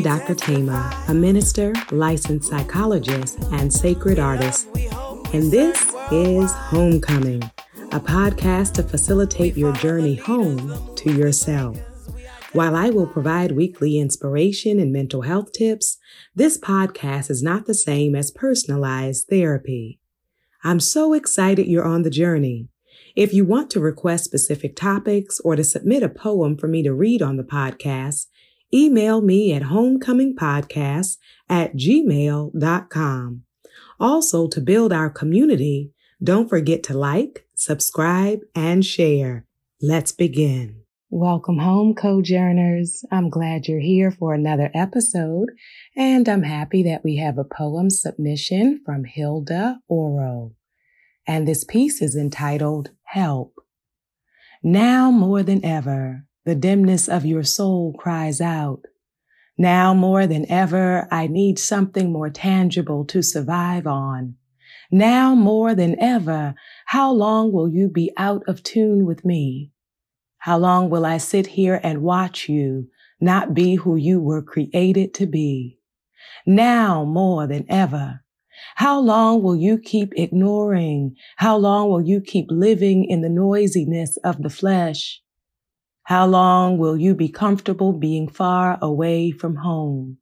Dr. Thema, a minister, licensed psychologist, and sacred artist. And this is Homecoming, a podcast to facilitate your journey home to yourself. While I will provide weekly inspiration and mental health tips, this podcast is not the same as personalized therapy. I'm so excited you're on the journey. If you want to request specific topics or to submit a poem for me to read on the podcast, email me at homecomingpodcast at gmail.com. Also, to build our community, don't forget to like, subscribe, and share. Let's begin. Welcome home, Cojourners. I'm glad you're here for another episode, and I'm happy that we have a poem submission from Hilda Oro. And this piece is entitled Help. Now more than ever, the dimness of your soul cries out. Now more than ever, I need something more tangible to survive on. Now more than ever, how long will you be out of tune with me? How long will I sit here and watch you not be who you were created to be? Now more than ever, how long will you keep ignoring? How long will you keep living in the noisiness of the flesh? How long will you be comfortable being far away from home?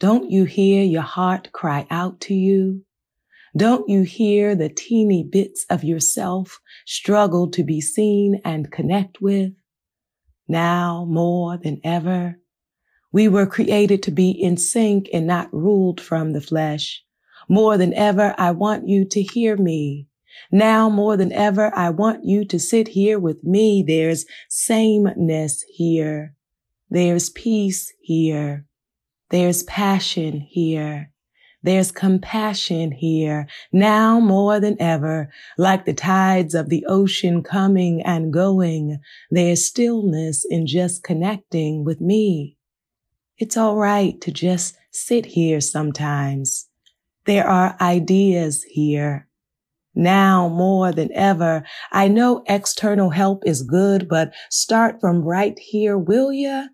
Don't you hear your heart cry out to you? Don't you hear the teeny bits of yourself struggle to be seen and connect with? Now more than ever, we were created to be in sync and not ruled from the flesh. More than ever, I want you to hear me. Now more than ever, I want you to sit here with me. There's sameness here. There's peace here. There's passion here. There's compassion here now more than ever, like the tides of the ocean coming and going. There's stillness in just connecting with me. It's all right to just sit here sometimes. There are ideas here. Now more than ever, I know external help is good, but start from right here, will ya?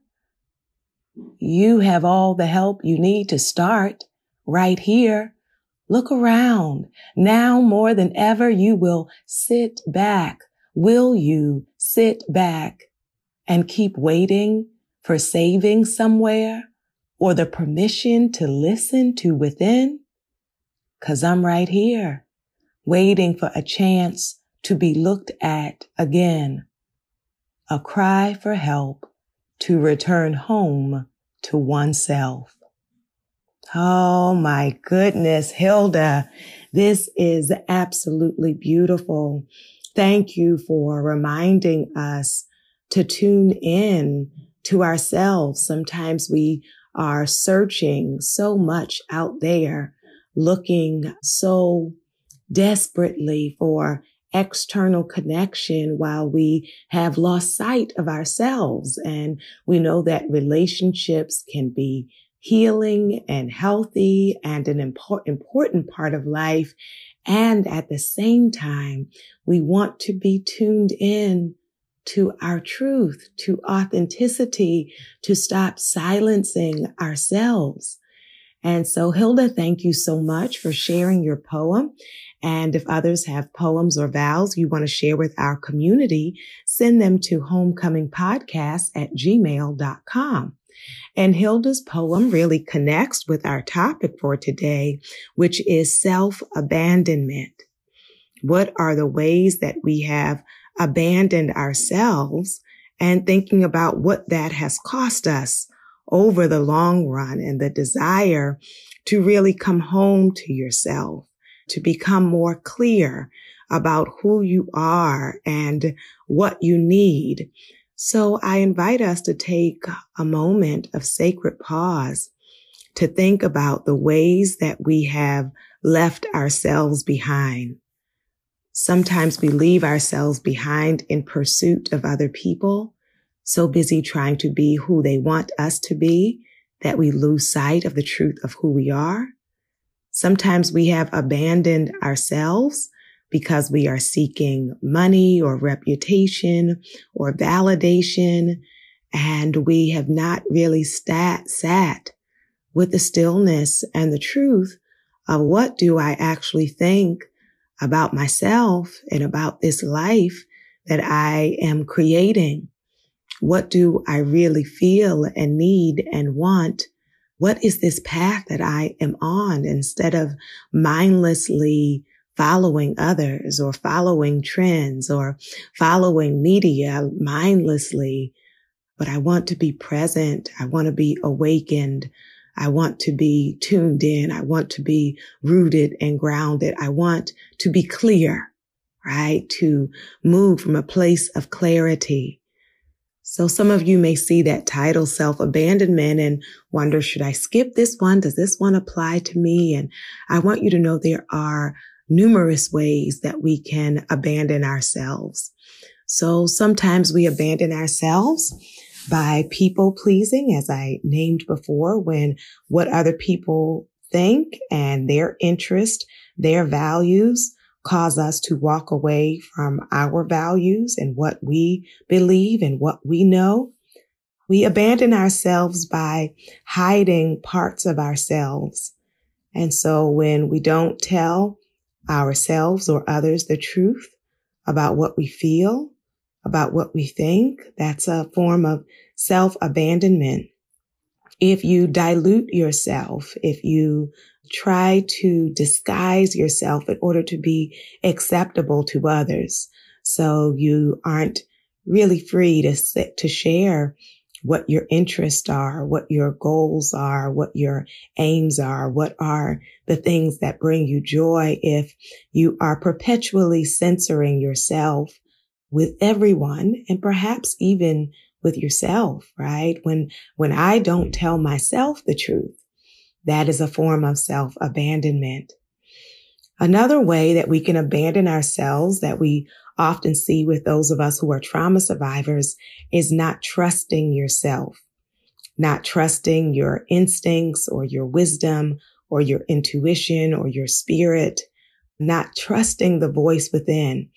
You have all the help you need to start right here. Look around. Now more than ever, you will sit back. Will you sit back and keep waiting for saving somewhere or the permission to listen to within? Cause I'm right here waiting for a chance to be looked at again. A cry for help to return home to oneself. Oh my goodness, Hilda, this is absolutely beautiful. Thank you for reminding us to tune in to ourselves. Sometimes we are searching so much out there, looking so desperately for external connection while we have lost sight of ourselves. And we know that relationships can be healing and healthy and an important, part of life. And at the same time, we want to be tuned in to our truth, to authenticity, to stop silencing ourselves. And so, Hilda, thank you so much for sharing your poem. And if others have poems or vows you want to share with our community, send them to homecomingpodcast at gmail.com. And Hilda's poem really connects with our topic for today, which is self-abandonment. What are the ways that we have abandoned ourselves and thinking about what that has cost us over the long run and the desire to really come home to yourself, to become more clear about who you are and what you need so I invite us to take a moment of sacred pause to think about the ways that we have left ourselves behind. Sometimes we leave ourselves behind in pursuit of other people, so busy trying to be who they want us to be that we lose sight of the truth of who we are. Sometimes we have abandoned ourselves because we are seeking money or reputation or validation. and we have not really stat, sat with the stillness and the truth of what do I actually think about myself and about this life that I am creating. What do I really feel and need and want? What is this path that I am on instead of mindlessly following others or following trends or following media mindlessly? But I want to be present. I want to be awakened. I want to be tuned in. I want to be rooted and grounded. I want to be clear, right? To move from a place of clarity. So some of you may see that title self-abandonment and wonder, should I skip this one? Does this one apply to me? And I want you to know there are numerous ways that we can abandon ourselves. So sometimes we abandon ourselves by people pleasing, as I named before, when what other people think and their interest, their values cause us to walk away from our values and what we believe and what we know. We abandon ourselves by hiding parts of ourselves. And so when we don't tell ourselves or others the truth about what we feel, about what we think. That's a form of self abandonment. If you dilute yourself, if you try to disguise yourself in order to be acceptable to others, so you aren't really free to to share what your interests are, what your goals are, what your aims are, what are the things that bring you joy if you are perpetually censoring yourself with everyone and perhaps even with yourself, right? When, when I don't tell myself the truth, that is a form of self abandonment. Another way that we can abandon ourselves that we often see with those of us who are trauma survivors is not trusting yourself, not trusting your instincts or your wisdom or your intuition or your spirit, not trusting the voice within.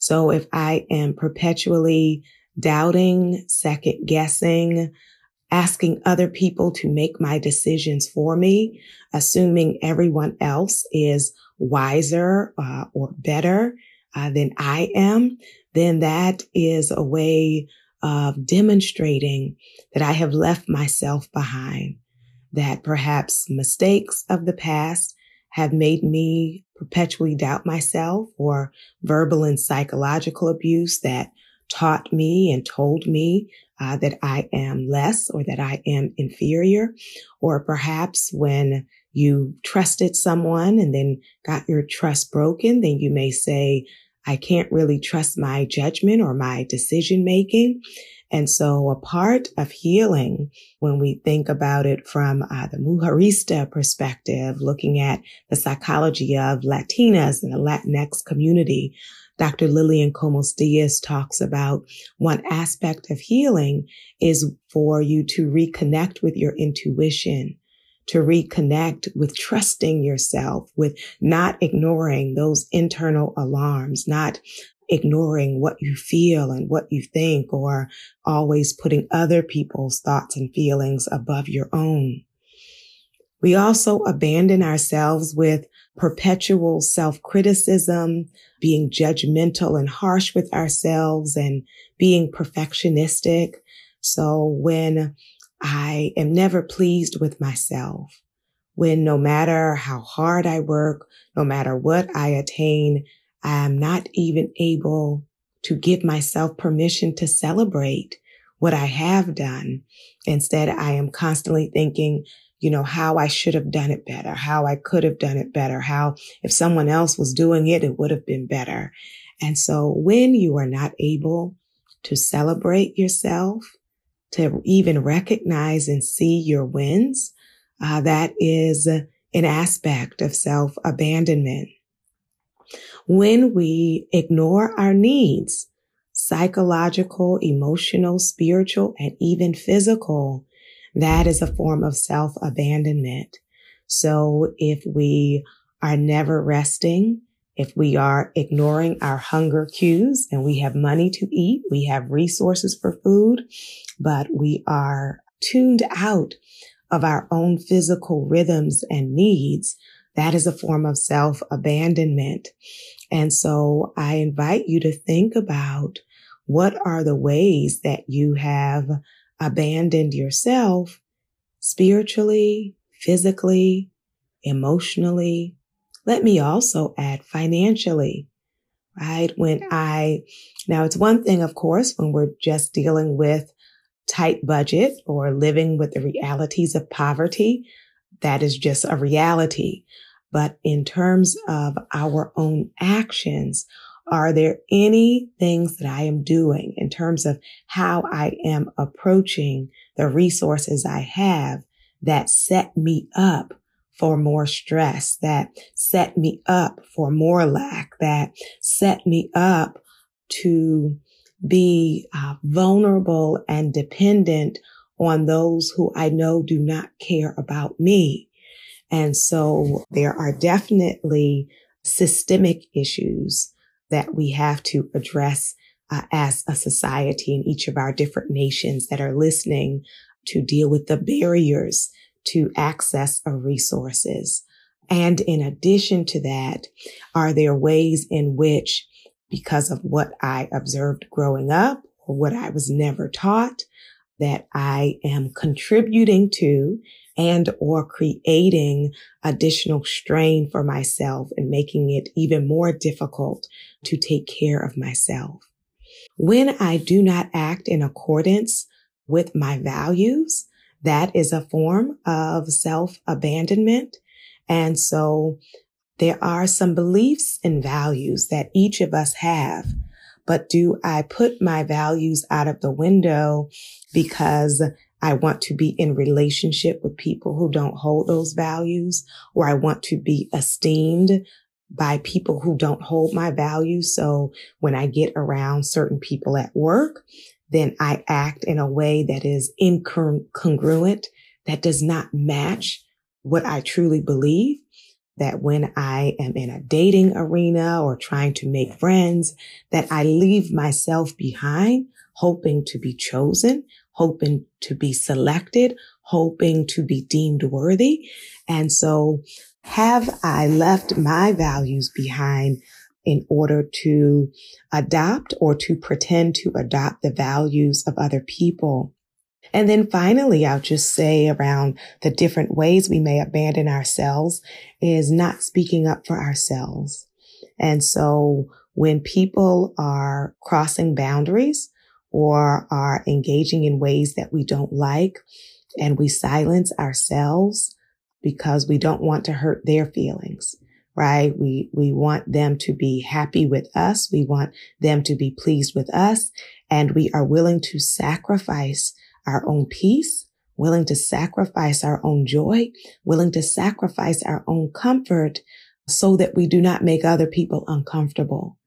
So if I am perpetually doubting, second guessing, asking other people to make my decisions for me, assuming everyone else is wiser uh, or better uh, than I am, then that is a way of demonstrating that I have left myself behind, that perhaps mistakes of the past have made me perpetually doubt myself or verbal and psychological abuse that taught me and told me uh, that I am less or that I am inferior. Or perhaps when you trusted someone and then got your trust broken, then you may say, I can't really trust my judgment or my decision making. And so a part of healing, when we think about it from uh, the Mujerista perspective, looking at the psychology of Latinas and the Latinx community, Dr. Lillian Comas Diaz talks about one aspect of healing is for you to reconnect with your intuition, to reconnect with trusting yourself, with not ignoring those internal alarms, not ignoring what you feel and what you think or always putting other people's thoughts and feelings above your own. We also abandon ourselves with perpetual self-criticism, being judgmental and harsh with ourselves and being perfectionistic. So when I am never pleased with myself, when no matter how hard I work, no matter what I attain, I am not even able to give myself permission to celebrate what I have done. Instead, I am constantly thinking, you know, how I should have done it better, how I could have done it better, how if someone else was doing it, it would have been better. And so when you are not able to celebrate yourself, to even recognize and see your wins, uh, that is an aspect of self abandonment when we ignore our needs, psychological, emotional, spiritual, and even physical, that is a form of self abandonment. So if we are never resting, if we are ignoring our hunger cues and we have money to eat, we have resources for food, but we are tuned out of our own physical rhythms and needs, that is a form of self abandonment. And so I invite you to think about what are the ways that you have abandoned yourself spiritually, physically, emotionally. Let me also add financially, right? When I, now it's one thing, of course, when we're just dealing with tight budget or living with the realities of poverty. That is just a reality. But in terms of our own actions, are there any things that I am doing in terms of how I am approaching the resources I have that set me up for more stress, that set me up for more lack, that set me up to be uh, vulnerable and dependent on those who I know do not care about me. And so there are definitely systemic issues that we have to address uh, as a society in each of our different nations that are listening to deal with the barriers to access resources. And in addition to that, are there ways in which because of what I observed growing up or what I was never taught that I am contributing to and or creating additional strain for myself and making it even more difficult to take care of myself. When I do not act in accordance with my values, that is a form of self abandonment. And so there are some beliefs and values that each of us have, but do I put my values out of the window because I want to be in relationship with people who don't hold those values or I want to be esteemed by people who don't hold my values. So when I get around certain people at work, then I act in a way that is incongruent, that does not match what I truly believe that when I am in a dating arena or trying to make friends, that I leave myself behind, hoping to be chosen, hoping to be selected, hoping to be deemed worthy. And so have I left my values behind in order to adopt or to pretend to adopt the values of other people? And then finally, I'll just say around the different ways we may abandon ourselves is not speaking up for ourselves. And so when people are crossing boundaries or are engaging in ways that we don't like and we silence ourselves because we don't want to hurt their feelings, right? We, we want them to be happy with us. We want them to be pleased with us and we are willing to sacrifice our own peace, willing to sacrifice our own joy, willing to sacrifice our own comfort so that we do not make other people uncomfortable.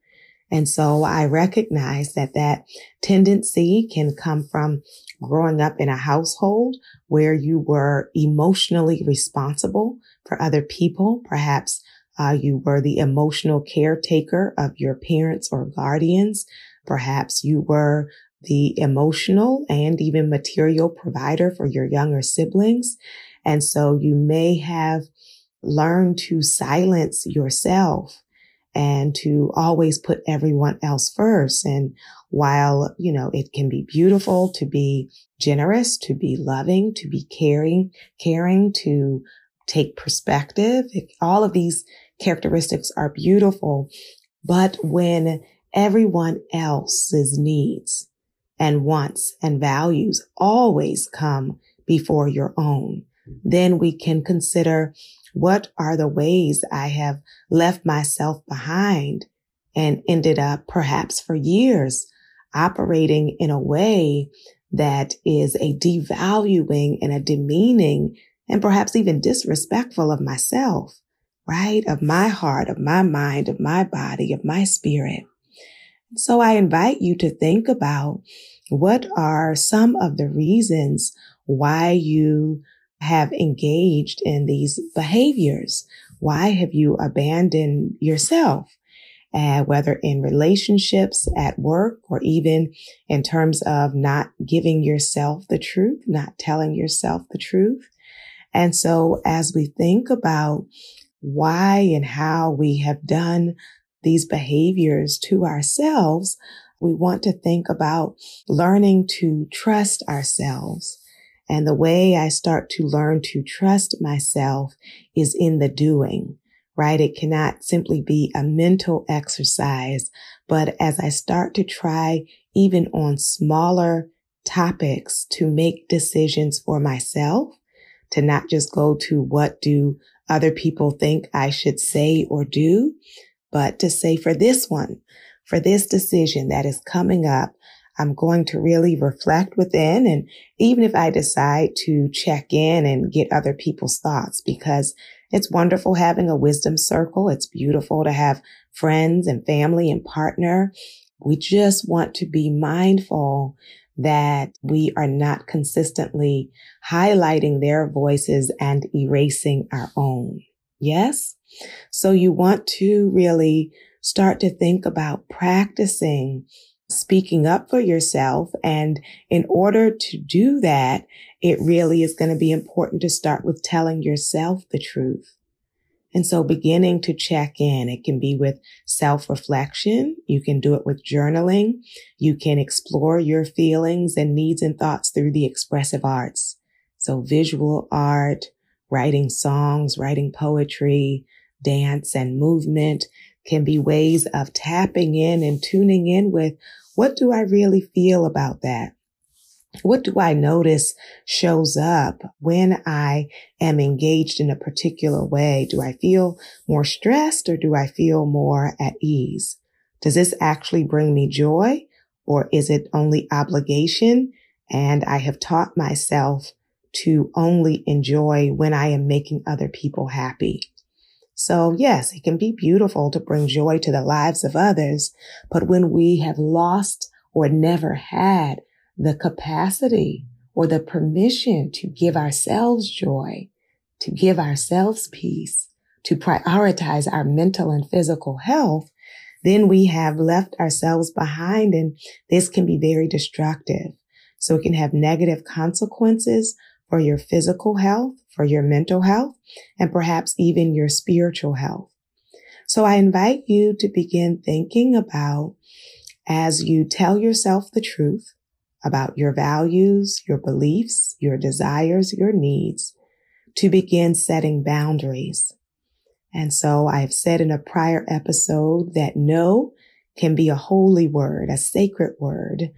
And so I recognize that that tendency can come from growing up in a household where you were emotionally responsible for other people. Perhaps uh, you were the emotional caretaker of your parents or guardians. Perhaps you were the emotional and even material provider for your younger siblings. And so you may have learned to silence yourself and to always put everyone else first. And while, you know, it can be beautiful to be generous, to be loving, to be caring, caring, to take perspective, all of these characteristics are beautiful. But when everyone else's needs and wants and values always come before your own. Then we can consider what are the ways I have left myself behind and ended up perhaps for years operating in a way that is a devaluing and a demeaning and perhaps even disrespectful of myself, right? Of my heart, of my mind, of my body, of my spirit. So I invite you to think about what are some of the reasons why you have engaged in these behaviors? Why have you abandoned yourself? uh, whether in relationships, at work, or even in terms of not giving yourself the truth, not telling yourself the truth. And so as we think about why and how we have done these behaviors to ourselves, we want to think about learning to trust ourselves. And the way I start to learn to trust myself is in the doing, right? It cannot simply be a mental exercise, but as I start to try even on smaller topics to make decisions for myself, to not just go to what do other people think I should say or do, but to say for this one, for this decision that is coming up, I'm going to really reflect within. And even if I decide to check in and get other people's thoughts, because it's wonderful having a wisdom circle. It's beautiful to have friends and family and partner. We just want to be mindful that we are not consistently highlighting their voices and erasing our own. Yes. So you want to really start to think about practicing speaking up for yourself. And in order to do that, it really is going to be important to start with telling yourself the truth. And so beginning to check in, it can be with self reflection. You can do it with journaling. You can explore your feelings and needs and thoughts through the expressive arts. So visual art, writing songs, writing poetry, dance and movement can be ways of tapping in and tuning in with what do I really feel about that? What do I notice shows up when I am engaged in a particular way? Do I feel more stressed or do I feel more at ease? Does this actually bring me joy or is it only obligation? And I have taught myself to only enjoy when I am making other people happy. So yes, it can be beautiful to bring joy to the lives of others. But when we have lost or never had the capacity or the permission to give ourselves joy, to give ourselves peace, to prioritize our mental and physical health, then we have left ourselves behind and this can be very destructive. So it can have negative consequences for your physical health, for your mental health, and perhaps even your spiritual health. So I invite you to begin thinking about as you tell yourself the truth about your values, your beliefs, your desires, your needs, to begin setting boundaries. And so I've said in a prior episode that no can be a holy word, a sacred word.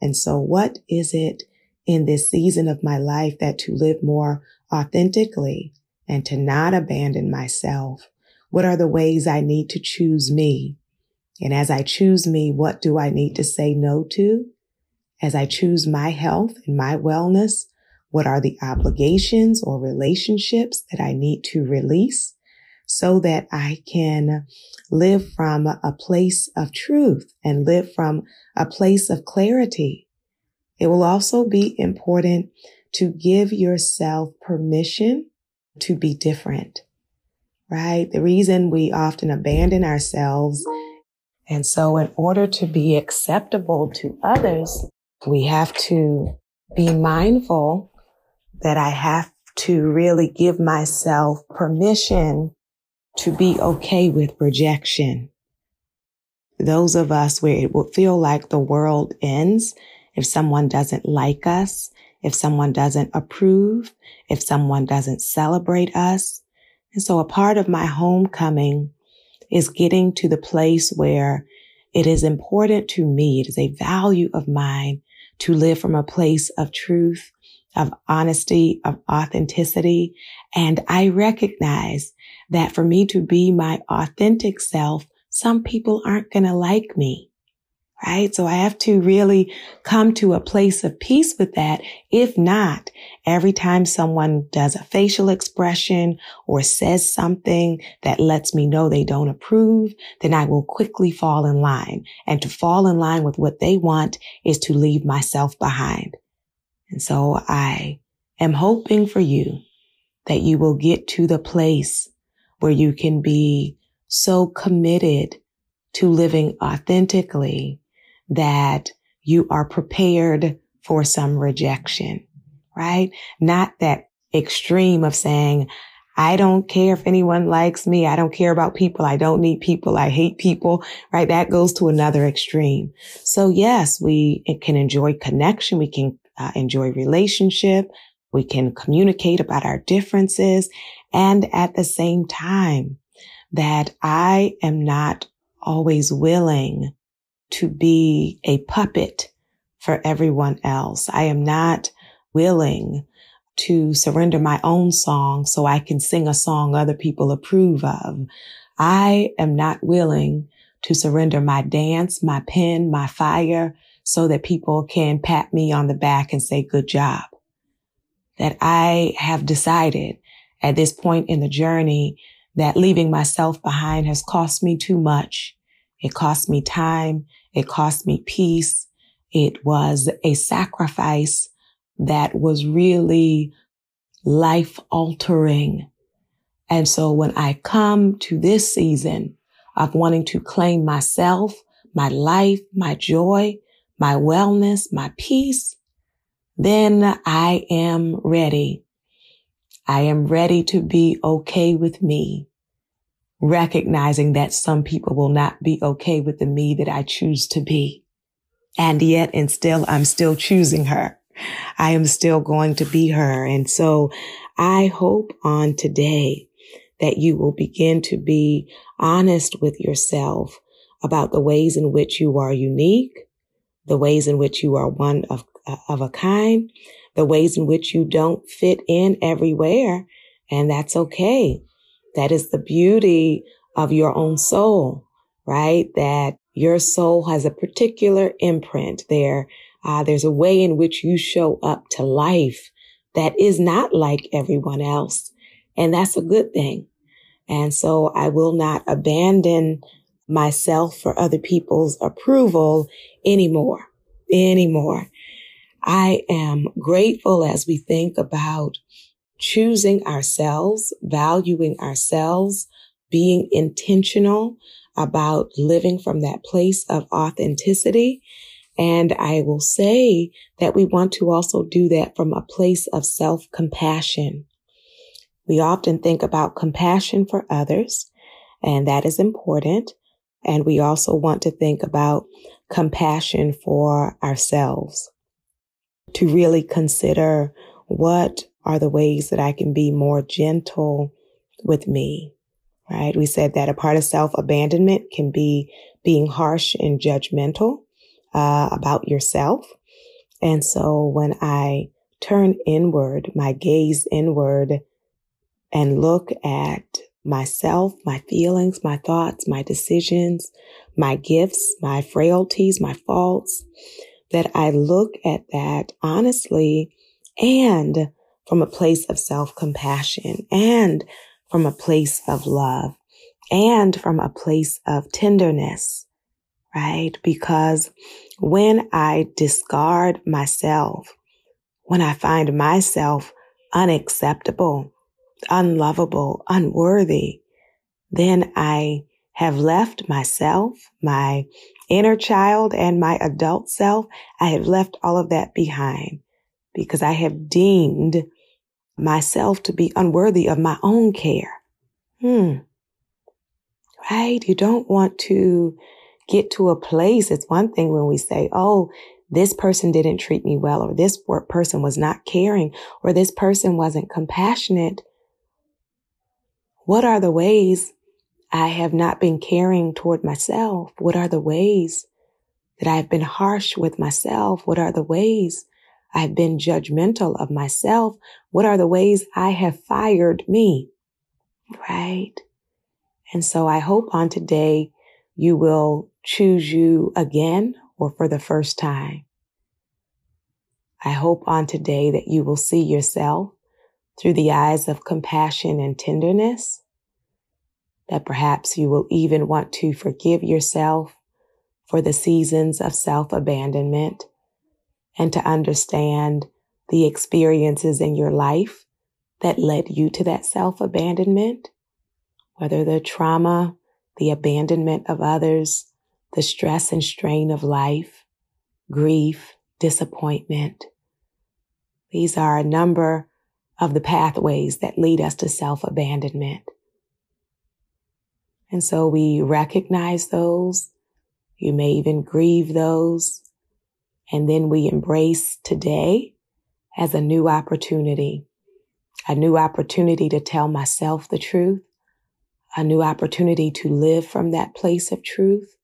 And so what is it in this season of my life that to live more authentically and to not abandon myself? What are the ways I need to choose me? And as I choose me, what do I need to say no to? As I choose my health and my wellness, what are the obligations or relationships that I need to release so that I can live from a place of truth and live from a place of clarity it will also be important to give yourself permission to be different, right? The reason we often abandon ourselves. And so in order to be acceptable to others, we have to be mindful that I have to really give myself permission to be okay with rejection. Those of us where it will feel like the world ends if someone doesn't like us, if someone doesn't approve, if someone doesn't celebrate us. And so a part of my homecoming is getting to the place where it is important to me. It is a value of mine to live from a place of truth, of honesty, of authenticity. And I recognize that for me to be my authentic self, some people aren't going to like me right? So I have to really come to a place of peace with that. If not, every time someone does a facial expression or says something that lets me know they don't approve, then I will quickly fall in line. And to fall in line with what they want is to leave myself behind. And so I am hoping for you that you will get to the place where you can be so committed to living authentically that you are prepared for some rejection, right? Not that extreme of saying, I don't care if anyone likes me. I don't care about people. I don't need people. I hate people, right? That goes to another extreme. So yes, we can enjoy connection. We can uh, enjoy relationship. We can communicate about our differences. And at the same time, that I am not always willing to be a puppet for everyone else. I am not willing to surrender my own song so I can sing a song other people approve of. I am not willing to surrender my dance, my pen, my fire so that people can pat me on the back and say, good job. That I have decided at this point in the journey that leaving myself behind has cost me too much. It cost me time. It cost me peace. It was a sacrifice that was really life altering. And so when I come to this season of wanting to claim myself, my life, my joy, my wellness, my peace, then I am ready. I am ready to be okay with me, recognizing that some people will not be okay with the me that I choose to be. And yet, and still, I'm still choosing her. I am still going to be her. And so I hope on today that you will begin to be honest with yourself about the ways in which you are unique, the ways in which you are one of, uh, of a kind, the ways in which you don't fit in everywhere. And that's okay. That is the beauty of your own soul, right? That your soul has a particular imprint there uh, there's a way in which you show up to life that is not like everyone else. And that's a good thing. And so I will not abandon myself for other people's approval anymore, anymore. I am grateful as we think about choosing ourselves, valuing ourselves, being intentional about living from that place of authenticity and I will say that we want to also do that from a place of self compassion. We often think about compassion for others, and that is important. And we also want to think about compassion for ourselves to really consider what are the ways that I can be more gentle with me, right? We said that a part of self abandonment can be being harsh and judgmental uh, about yourself. And so when I turn inward, my gaze inward and look at myself, my feelings, my thoughts, my decisions, my gifts, my frailties, my faults, that I look at that honestly and from a place of self compassion and from a place of love and from a place of tenderness right? Because when I discard myself, when I find myself unacceptable, unlovable, unworthy, then I have left myself, my inner child and my adult self. I have left all of that behind because I have deemed myself to be unworthy of my own care. Hmm. Right? You don't want to get to a place. It's one thing when we say, Oh, this person didn't treat me well, or this person was not caring, or this person wasn't compassionate. What are the ways I have not been caring toward myself? What are the ways that I've been harsh with myself? What are the ways I've been judgmental of myself? What are the ways I have fired me? Right? And so I hope on today you will choose you again or for the first time. I hope on today that you will see yourself through the eyes of compassion and tenderness, that perhaps you will even want to forgive yourself for the seasons of self abandonment and to understand the experiences in your life that led you to that self abandonment, whether the trauma the abandonment of others, the stress and strain of life, grief, disappointment. These are a number of the pathways that lead us to self abandonment. And so we recognize those. You may even grieve those. And then we embrace today as a new opportunity, a new opportunity to tell myself the truth, a new opportunity to live from that place of truth,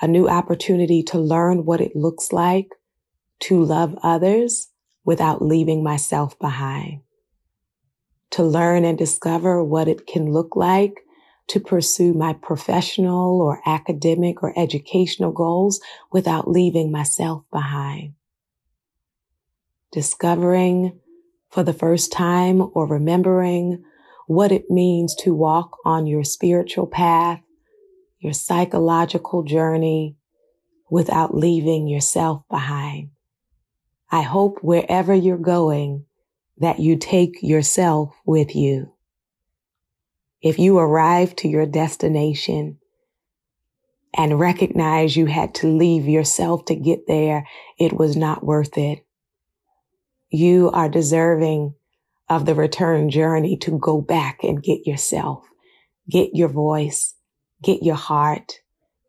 a new opportunity to learn what it looks like to love others without leaving myself behind, to learn and discover what it can look like to pursue my professional or academic or educational goals without leaving myself behind. Discovering for the first time or remembering what it means to walk on your spiritual path, your psychological journey without leaving yourself behind. I hope wherever you're going that you take yourself with you. If you arrive to your destination and recognize you had to leave yourself to get there, it was not worth it. You are deserving of the return journey to go back and get yourself, get your voice, get your heart,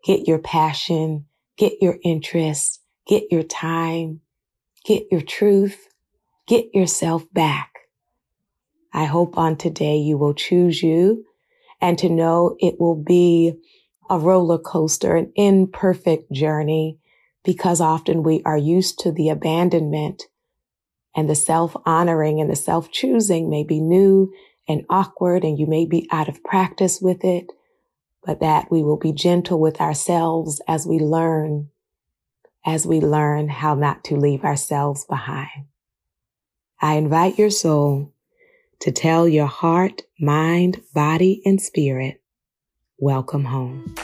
get your passion, get your interest, get your time, get your truth, get yourself back. I hope on today you will choose you and to know it will be a roller coaster, an imperfect journey, because often we are used to the abandonment and the self honoring and the self choosing may be new and awkward and you may be out of practice with it, but that we will be gentle with ourselves as we learn, as we learn how not to leave ourselves behind. I invite your soul to tell your heart, mind, body, and spirit, welcome home.